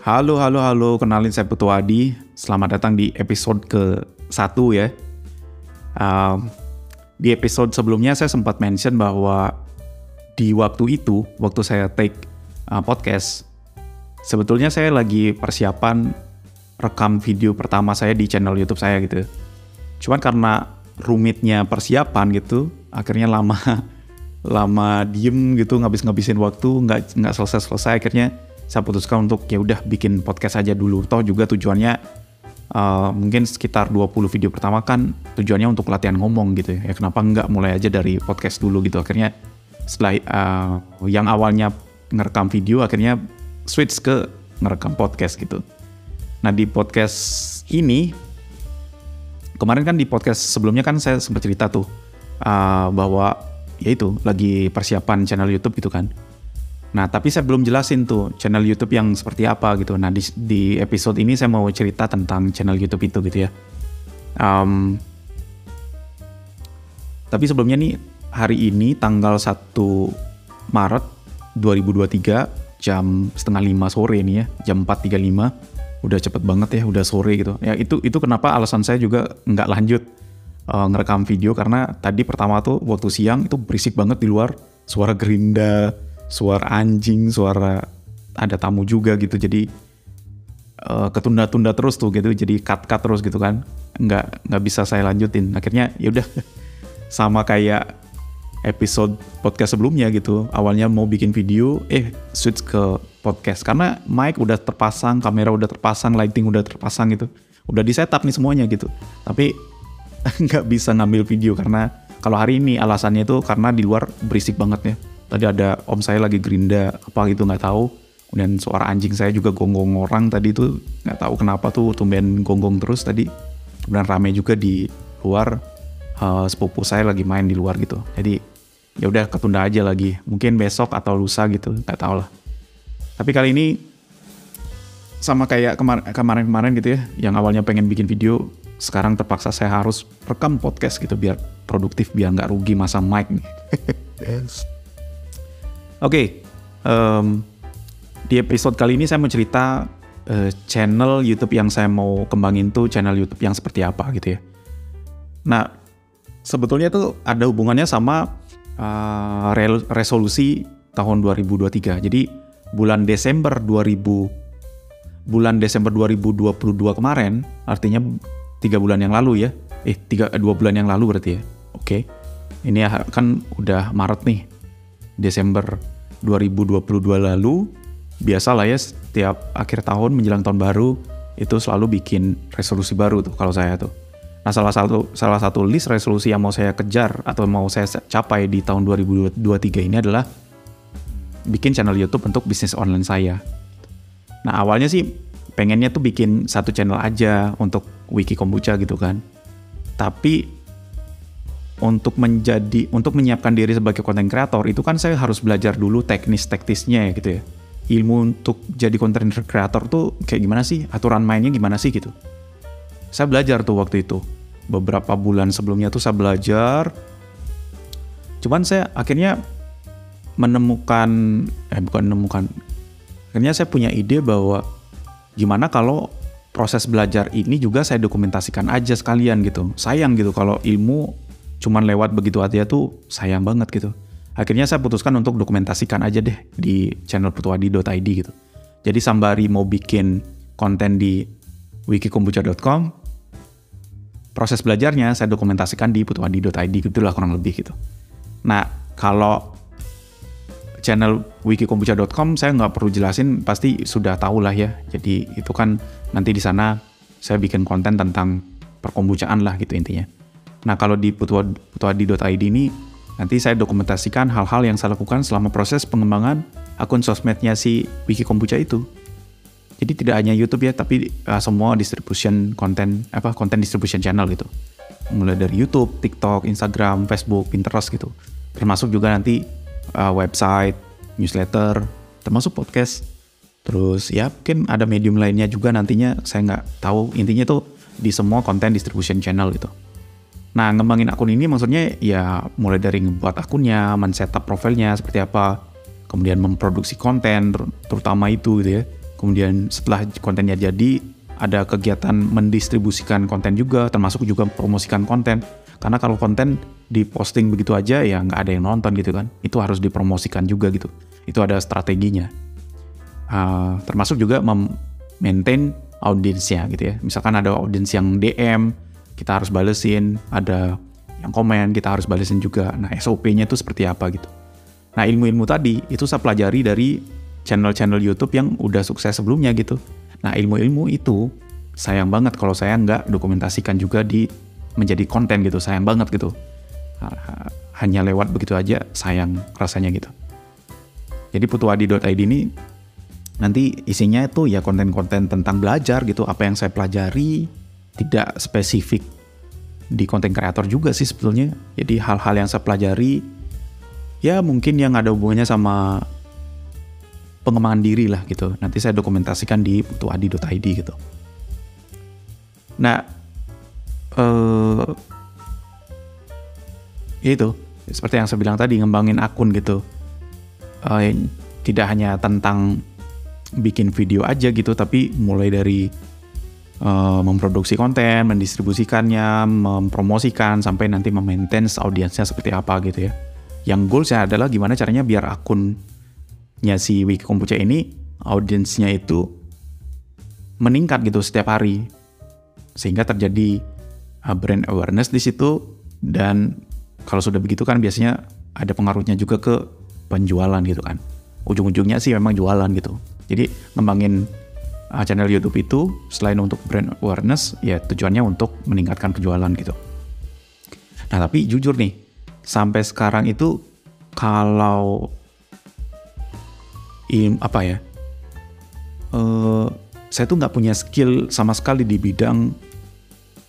Halo, halo, halo. Kenalin saya Putu Adi. Selamat datang di episode ke-1 ya. Um, di episode sebelumnya saya sempat mention bahwa di waktu itu, waktu saya take uh, podcast, sebetulnya saya lagi persiapan rekam video pertama saya di channel YouTube saya gitu. Cuman karena rumitnya persiapan gitu, akhirnya lama lama diem gitu ngabis-ngabisin waktu nggak nggak selesai-selesai akhirnya saya putuskan untuk ya udah bikin podcast aja dulu. Toh juga tujuannya uh, mungkin sekitar 20 video pertama kan tujuannya untuk latihan ngomong gitu ya. Kenapa nggak mulai aja dari podcast dulu gitu. Akhirnya setelah uh, yang awalnya ngerekam video akhirnya switch ke ngerekam podcast gitu. Nah di podcast ini kemarin kan di podcast sebelumnya kan saya sempat cerita tuh uh, bahwa ya itu lagi persiapan channel YouTube gitu kan. Nah, tapi saya belum jelasin tuh channel YouTube yang seperti apa gitu. Nah, di, di episode ini saya mau cerita tentang channel YouTube itu gitu ya. Um, tapi sebelumnya nih, hari ini tanggal 1 Maret 2023 jam setengah lima sore nih ya, jam 4.35. Udah cepet banget ya, udah sore gitu. Ya itu itu kenapa alasan saya juga nggak lanjut uh, ngerekam video karena tadi pertama tuh waktu siang itu berisik banget di luar suara gerinda suara anjing suara ada tamu juga gitu. Jadi uh, ketunda-tunda terus tuh gitu jadi cut-cut terus gitu kan. Nggak nggak bisa saya lanjutin. Akhirnya ya udah sama kayak episode podcast sebelumnya gitu. Awalnya mau bikin video eh switch ke podcast. Karena mic udah terpasang kamera udah terpasang lighting udah terpasang gitu. Udah di setup nih semuanya gitu. Tapi nggak bisa ngambil video karena kalau hari ini alasannya itu karena di luar berisik banget ya. Tadi ada om saya lagi gerinda apa gitu nggak tahu. Kemudian suara anjing saya juga gonggong orang tadi itu nggak tahu kenapa tuh tumben gonggong terus tadi. Kemudian rame juga di luar uh, sepupu saya lagi main di luar gitu. Jadi ya udah ketunda aja lagi. Mungkin besok atau lusa gitu nggak tahu lah. Tapi kali ini sama kayak kemarin-kemarin gitu ya, yang awalnya pengen bikin video, sekarang terpaksa saya harus rekam podcast gitu biar produktif biar nggak rugi masa mic nih. Oke, okay, um, di episode kali ini saya mau cerita uh, channel YouTube yang saya mau kembangin tuh channel YouTube yang seperti apa gitu ya. Nah, sebetulnya tuh ada hubungannya sama uh, resolusi tahun 2023. Jadi bulan Desember 2000 bulan Desember 2022 kemarin, artinya tiga bulan yang lalu ya eh tiga eh, dua bulan yang lalu berarti ya oke okay. ini kan udah Maret nih Desember 2022 lalu biasa lah ya setiap akhir tahun menjelang tahun baru itu selalu bikin resolusi baru tuh kalau saya tuh nah salah satu salah satu list resolusi yang mau saya kejar atau mau saya capai di tahun 2023 ini adalah bikin channel YouTube untuk bisnis online saya nah awalnya sih pengennya tuh bikin satu channel aja untuk wiki kombucha gitu kan. Tapi untuk menjadi untuk menyiapkan diri sebagai konten kreator itu kan saya harus belajar dulu teknis-teknisnya ya gitu ya. Ilmu untuk jadi konten kreator tuh kayak gimana sih? Aturan mainnya gimana sih gitu. Saya belajar tuh waktu itu. Beberapa bulan sebelumnya tuh saya belajar. Cuman saya akhirnya menemukan eh bukan menemukan akhirnya saya punya ide bahwa gimana kalau proses belajar ini juga saya dokumentasikan aja sekalian gitu. Sayang gitu kalau ilmu cuman lewat begitu aja tuh sayang banget gitu. Akhirnya saya putuskan untuk dokumentasikan aja deh di channel putuadi.id gitu. Jadi sambari mau bikin konten di wikikombucha.com, proses belajarnya saya dokumentasikan di putuadi.id gitu lah kurang lebih gitu. Nah, kalau channel wikikombucha.com saya nggak perlu jelasin pasti sudah tahu lah ya jadi itu kan nanti di sana saya bikin konten tentang perkombucaan lah gitu intinya nah kalau di putuadi.id ini nanti saya dokumentasikan hal-hal yang saya lakukan selama proses pengembangan akun sosmednya si wiki kombucha itu jadi tidak hanya YouTube ya tapi uh, semua distribution konten apa konten distribution channel gitu mulai dari YouTube, TikTok, Instagram, Facebook, Pinterest gitu termasuk juga nanti uh, website, newsletter, termasuk podcast. Terus ya mungkin ada medium lainnya juga nantinya saya nggak tahu. Intinya tuh di semua konten distribution channel gitu. Nah ngembangin akun ini maksudnya ya mulai dari ngebuat akunnya, men-setup profilnya seperti apa, kemudian memproduksi konten terutama itu gitu ya. Kemudian setelah kontennya jadi, ada kegiatan mendistribusikan konten juga, termasuk juga promosikan konten. Karena kalau konten diposting begitu aja ya nggak ada yang nonton gitu kan. Itu harus dipromosikan juga gitu. Itu ada strateginya. Uh, termasuk juga maintain audiensnya gitu ya. Misalkan ada audiens yang DM, kita harus balesin, ada yang komen, kita harus balesin juga. Nah, SOP-nya itu seperti apa gitu. Nah, ilmu-ilmu tadi itu saya pelajari dari channel-channel YouTube yang udah sukses sebelumnya gitu. Nah, ilmu-ilmu itu sayang banget kalau saya nggak dokumentasikan juga di menjadi konten gitu, sayang banget gitu. Hanya lewat begitu aja, sayang rasanya gitu. Jadi putuadi.id ini nanti isinya itu ya konten-konten tentang belajar gitu apa yang saya pelajari tidak spesifik di konten kreator juga sih sebetulnya. Jadi hal-hal yang saya pelajari ya mungkin yang ada hubungannya sama pengembangan diri lah gitu. Nanti saya dokumentasikan di putuadi.id gitu. Nah eh itu seperti yang saya bilang tadi ngembangin akun gitu. Eh, tidak hanya tentang bikin video aja gitu tapi mulai dari uh, memproduksi konten, mendistribusikannya, mempromosikan sampai nanti memaintain audiensnya seperti apa gitu ya. Yang goalsnya adalah gimana caranya biar akunnya si Wiki Kompucha ini audiensnya itu meningkat gitu setiap hari. Sehingga terjadi uh, brand awareness di situ dan kalau sudah begitu kan biasanya ada pengaruhnya juga ke penjualan gitu kan. Ujung-ujungnya sih memang jualan gitu. Jadi ngembangin uh, channel YouTube itu selain untuk brand awareness, ya tujuannya untuk meningkatkan penjualan gitu. Nah tapi jujur nih, sampai sekarang itu kalau im, apa ya, uh, saya tuh nggak punya skill sama sekali di bidang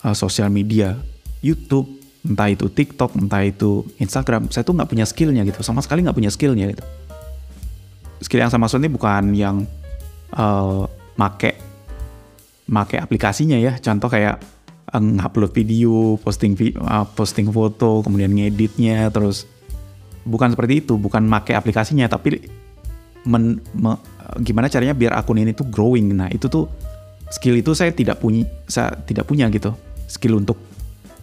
uh, sosial media, YouTube, entah itu TikTok, entah itu Instagram, saya tuh nggak punya skillnya gitu, sama sekali nggak punya skillnya gitu skill yang saya maksud ini bukan yang uh, make make aplikasinya ya. Contoh kayak uh, ngupload video, posting uh, posting foto, kemudian ngeditnya, terus bukan seperti itu, bukan make aplikasinya, tapi men, me, gimana caranya biar akun ini tuh growing. Nah itu tuh skill itu saya tidak punya, saya tidak punya gitu. Skill untuk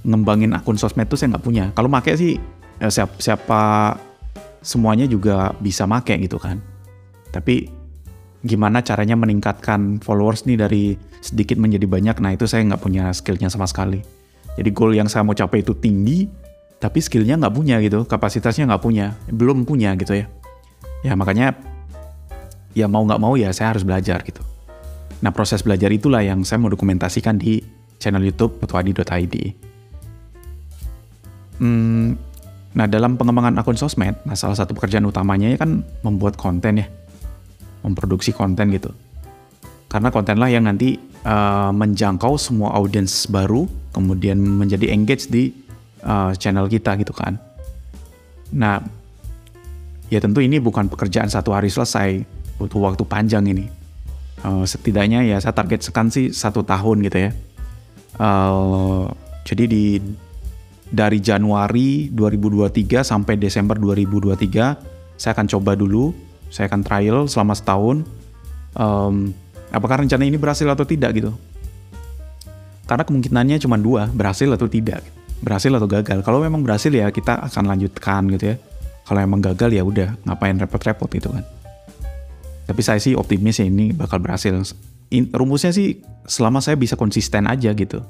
ngembangin akun sosmed tuh saya nggak punya. Kalau make sih ya siapa, siapa semuanya juga bisa make gitu kan. Tapi gimana caranya meningkatkan followers nih dari sedikit menjadi banyak, nah itu saya nggak punya skillnya sama sekali. Jadi goal yang saya mau capai itu tinggi, tapi skillnya nggak punya gitu, kapasitasnya nggak punya, belum punya gitu ya. Ya makanya ya mau nggak mau ya saya harus belajar gitu. Nah proses belajar itulah yang saya mau dokumentasikan di channel YouTube petuadi.id. Hmm, nah dalam pengembangan akun sosmed, nah salah satu pekerjaan utamanya ya kan membuat konten ya memproduksi konten gitu. Karena konten lah yang nanti uh, menjangkau semua audiens baru, kemudian menjadi engage di uh, channel kita gitu kan. Nah, ya tentu ini bukan pekerjaan satu hari selesai, butuh waktu panjang ini. Uh, setidaknya ya saya target sekan sih satu tahun gitu ya. Uh, jadi di dari Januari 2023 sampai Desember 2023 saya akan coba dulu saya akan trial selama setahun. Um, apakah rencana ini berhasil atau tidak gitu? Karena kemungkinannya cuma dua, berhasil atau tidak. Berhasil atau gagal. Kalau memang berhasil ya kita akan lanjutkan gitu ya. Kalau memang gagal ya udah, ngapain repot-repot gitu kan. Tapi saya sih optimis ya ini bakal berhasil. In, rumusnya sih selama saya bisa konsisten aja gitu.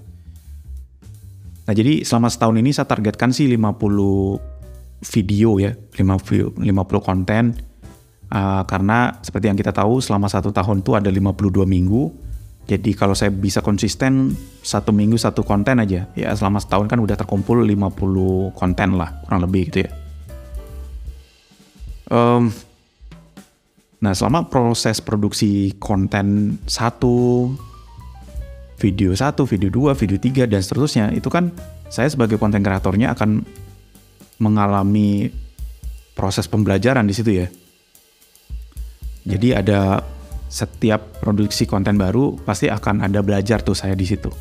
Nah jadi selama setahun ini saya targetkan sih 50 video ya, 50, 50 konten Uh, karena seperti yang kita tahu selama satu tahun itu ada 52 minggu. Jadi kalau saya bisa konsisten satu minggu satu konten aja, ya selama setahun kan udah terkumpul 50 konten lah, kurang lebih gitu ya. Um, nah selama proses produksi konten satu, video satu, video dua, video tiga dan seterusnya, itu kan saya sebagai konten kreatornya akan mengalami proses pembelajaran di situ ya jadi ada setiap produksi konten baru pasti akan ada belajar tuh saya di situ.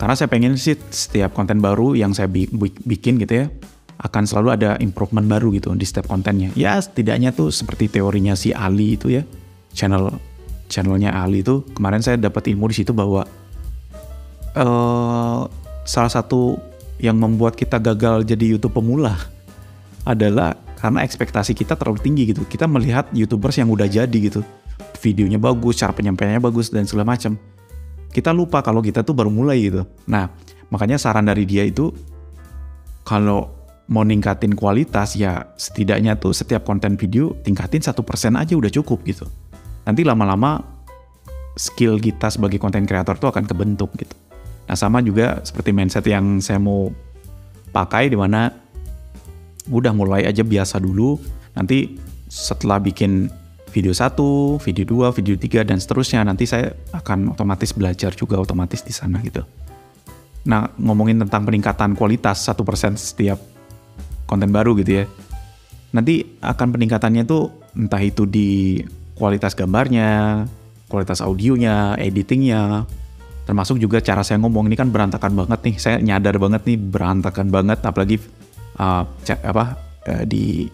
Karena saya pengen sih setiap konten baru yang saya bikin gitu ya akan selalu ada improvement baru gitu di setiap kontennya. Ya setidaknya tuh seperti teorinya si Ali itu ya channel channelnya Ali itu kemarin saya dapat ilmu di situ bahwa uh, salah satu yang membuat kita gagal jadi YouTube pemula adalah karena ekspektasi kita terlalu tinggi gitu. Kita melihat YouTubers yang udah jadi gitu. Videonya bagus, cara penyampaiannya bagus dan segala macam. Kita lupa kalau kita tuh baru mulai gitu. Nah, makanya saran dari dia itu kalau mau ningkatin kualitas ya setidaknya tuh setiap konten video tingkatin satu persen aja udah cukup gitu. Nanti lama-lama skill kita sebagai konten kreator tuh akan kebentuk gitu. Nah sama juga seperti mindset yang saya mau pakai di mana udah mulai aja biasa dulu. Nanti setelah bikin video satu, video dua, video tiga dan seterusnya nanti saya akan otomatis belajar juga otomatis di sana gitu. Nah ngomongin tentang peningkatan kualitas satu persen setiap konten baru gitu ya. Nanti akan peningkatannya tuh entah itu di kualitas gambarnya, kualitas audionya, editingnya, termasuk juga cara saya ngomong ini kan berantakan banget nih saya nyadar banget nih berantakan banget apalagi uh, apa uh, di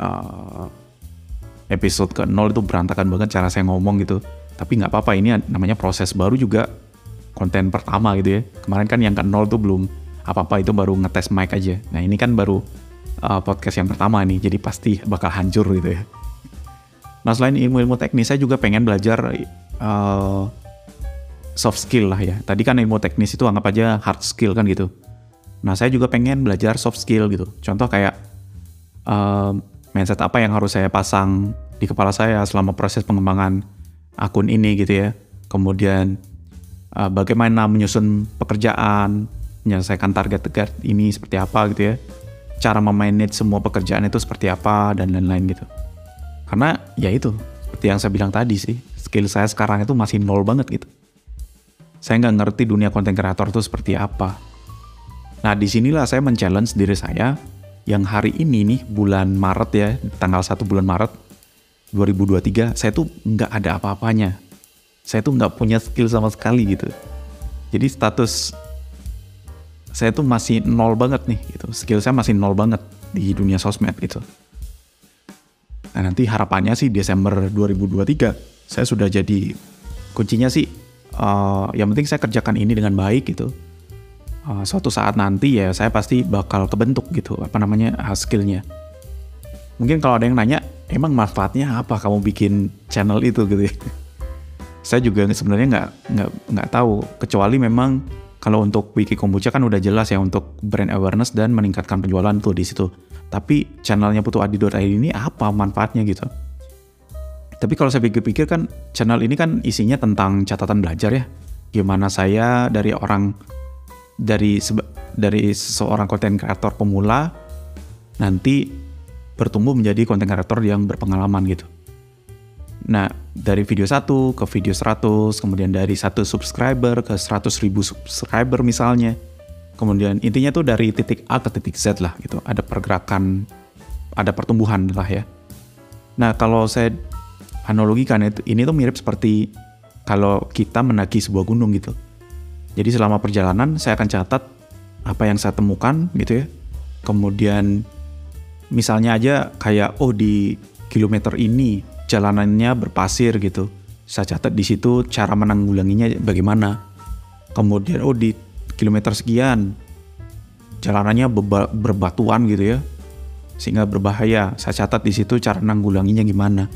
uh, episode ke nol itu berantakan banget cara saya ngomong gitu tapi nggak apa-apa ini namanya proses baru juga konten pertama gitu ya kemarin kan yang ke nol tuh belum apa-apa itu baru ngetes mic aja nah ini kan baru uh, podcast yang pertama nih jadi pasti bakal hancur gitu ya nah selain ilmu-ilmu teknis saya juga pengen belajar uh, soft skill lah ya. Tadi kan ilmu teknis itu anggap aja hard skill kan gitu. Nah saya juga pengen belajar soft skill gitu. Contoh kayak uh, mindset apa yang harus saya pasang di kepala saya selama proses pengembangan akun ini gitu ya. Kemudian uh, bagaimana menyusun pekerjaan, menyelesaikan target-target ini seperti apa gitu ya. Cara memanage semua pekerjaan itu seperti apa dan lain-lain gitu. Karena ya itu, seperti yang saya bilang tadi sih, skill saya sekarang itu masih nol banget gitu saya nggak ngerti dunia konten kreator itu seperti apa. Nah, di sinilah saya men-challenge diri saya yang hari ini nih bulan Maret ya, tanggal 1 bulan Maret 2023, saya tuh nggak ada apa-apanya. Saya tuh nggak punya skill sama sekali gitu. Jadi status saya tuh masih nol banget nih gitu. Skill saya masih nol banget di dunia sosmed gitu. Nah nanti harapannya sih Desember 2023 saya sudah jadi kuncinya sih uh, yang penting saya kerjakan ini dengan baik gitu uh, suatu saat nanti ya saya pasti bakal kebentuk gitu apa namanya uh, skillnya. Mungkin kalau ada yang nanya emang manfaatnya apa kamu bikin channel itu? Gitu ya. Saya juga sebenarnya nggak nggak nggak tahu. Kecuali memang kalau untuk wiki kombucha kan udah jelas ya untuk brand awareness dan meningkatkan penjualan tuh di situ. Tapi channelnya putu adi.id ini apa manfaatnya gitu? Tapi kalau saya pikir-pikir kan channel ini kan isinya tentang catatan belajar ya. Gimana saya dari orang dari dari seorang konten kreator pemula nanti bertumbuh menjadi konten kreator yang berpengalaman gitu. Nah, dari video 1 ke video 100, kemudian dari satu subscriber ke 100 ribu subscriber misalnya. Kemudian intinya tuh dari titik A ke titik Z lah gitu. Ada pergerakan, ada pertumbuhan lah ya. Nah, kalau saya analogikan itu ini tuh mirip seperti kalau kita mendaki sebuah gunung gitu. Jadi selama perjalanan saya akan catat apa yang saya temukan gitu ya. Kemudian misalnya aja kayak oh di kilometer ini jalanannya berpasir gitu. Saya catat di situ cara menanggulanginya bagaimana. Kemudian oh di kilometer sekian jalanannya berbatuan gitu ya. Sehingga berbahaya. Saya catat di situ cara menanggulanginya gimana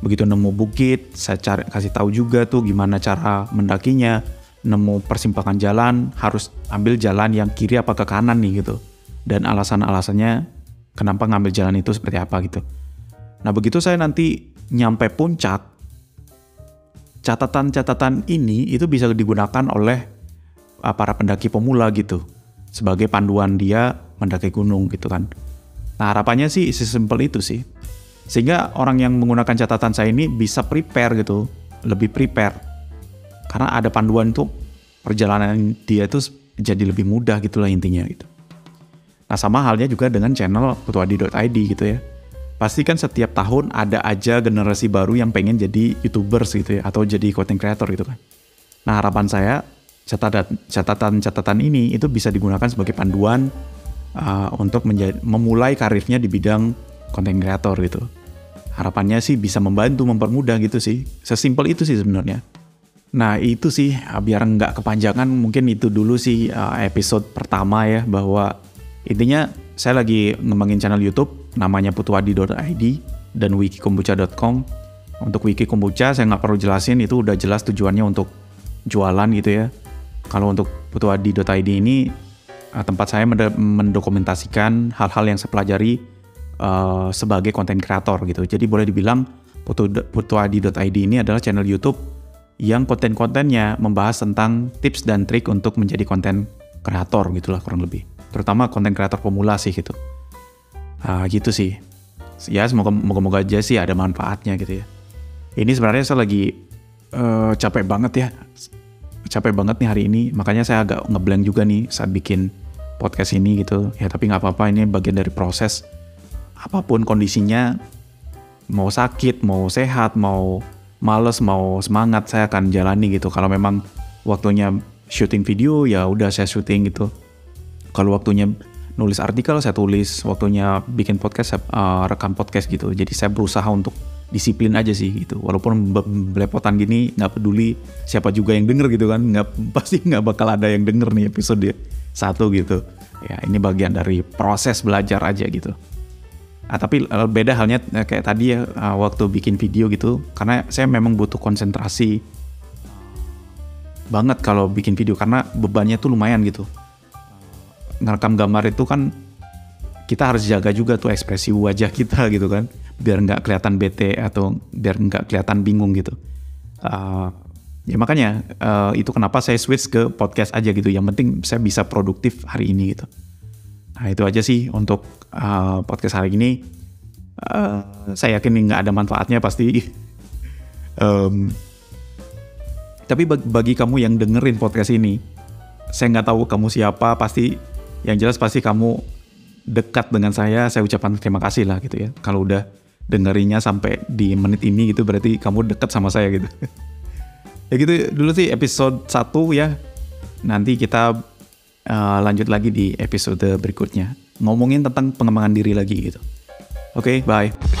begitu nemu bukit saya cari kasih tahu juga tuh gimana cara mendakinya nemu persimpangan jalan harus ambil jalan yang kiri apa ke kanan nih gitu. Dan alasan-alasannya kenapa ngambil jalan itu seperti apa gitu. Nah begitu saya nanti nyampe puncak catatan-catatan ini itu bisa digunakan oleh uh, para pendaki pemula gitu. Sebagai panduan dia mendaki gunung gitu kan. Nah harapannya sih sesimpel itu sih. Sehingga orang yang menggunakan catatan saya ini bisa prepare gitu, lebih prepare. Karena ada panduan itu perjalanan dia itu jadi lebih mudah gitulah intinya gitu. Nah sama halnya juga dengan channel putuadi.id gitu ya. Pasti kan setiap tahun ada aja generasi baru yang pengen jadi youtubers gitu ya atau jadi content creator gitu kan. Nah harapan saya catatan-catatan ini itu bisa digunakan sebagai panduan uh, untuk memulai karirnya di bidang content creator gitu harapannya sih bisa membantu mempermudah gitu sih sesimpel itu sih sebenarnya nah itu sih biar nggak kepanjangan mungkin itu dulu sih episode pertama ya bahwa intinya saya lagi ngembangin channel YouTube namanya putuadi.id dan wikikombucha.com untuk wiki kombucha saya nggak perlu jelasin itu udah jelas tujuannya untuk jualan gitu ya kalau untuk putuadi.id ini tempat saya mendokumentasikan hal-hal yang saya pelajari sebagai konten kreator gitu. Jadi boleh dibilang putuadi.id ini adalah channel YouTube yang konten-kontennya membahas tentang tips dan trik untuk menjadi konten kreator gitulah kurang lebih. Terutama konten kreator pemula sih gitu. Uh, gitu sih. Ya semoga moga aja sih ada manfaatnya gitu ya. Ini sebenarnya saya lagi uh, capek banget ya. Capek banget nih hari ini, makanya saya agak ngeblank juga nih saat bikin podcast ini gitu. Ya tapi nggak apa-apa, ini bagian dari proses apa pun kondisinya, mau sakit, mau sehat, mau males, mau semangat, saya akan jalani gitu. Kalau memang waktunya syuting video, ya udah saya syuting gitu. Kalau waktunya nulis artikel, saya tulis. Waktunya bikin podcast, saya uh, rekam podcast gitu. Jadi saya berusaha untuk disiplin aja sih gitu. Walaupun belepotan gini, nggak peduli siapa juga yang denger gitu kan. Nggak pasti nggak bakal ada yang denger nih episode satu gitu. Ya ini bagian dari proses belajar aja gitu. Nah, tapi eh, beda halnya eh, kayak tadi ya eh, waktu bikin video gitu, karena saya memang butuh konsentrasi banget kalau bikin video karena bebannya tuh lumayan gitu. Ngerekam gambar itu kan kita harus jaga juga tuh ekspresi wajah kita gitu kan, biar nggak kelihatan bete atau biar nggak kelihatan bingung gitu. Uh, ya makanya uh, itu kenapa saya switch ke podcast aja gitu. Yang penting saya bisa produktif hari ini gitu. Nah itu aja sih untuk uh, podcast hari ini. Uh, saya yakin nggak ada manfaatnya pasti. um, tapi bagi kamu yang dengerin podcast ini, saya nggak tahu kamu siapa, pasti yang jelas pasti kamu dekat dengan saya. Saya ucapkan terima kasih lah gitu ya. Kalau udah dengerinnya sampai di menit ini gitu berarti kamu dekat sama saya gitu. ya gitu dulu sih episode 1 ya. Nanti kita uh, lanjut lagi di episode berikutnya ngomongin tentang pengembangan diri lagi gitu. Oke, okay, bye.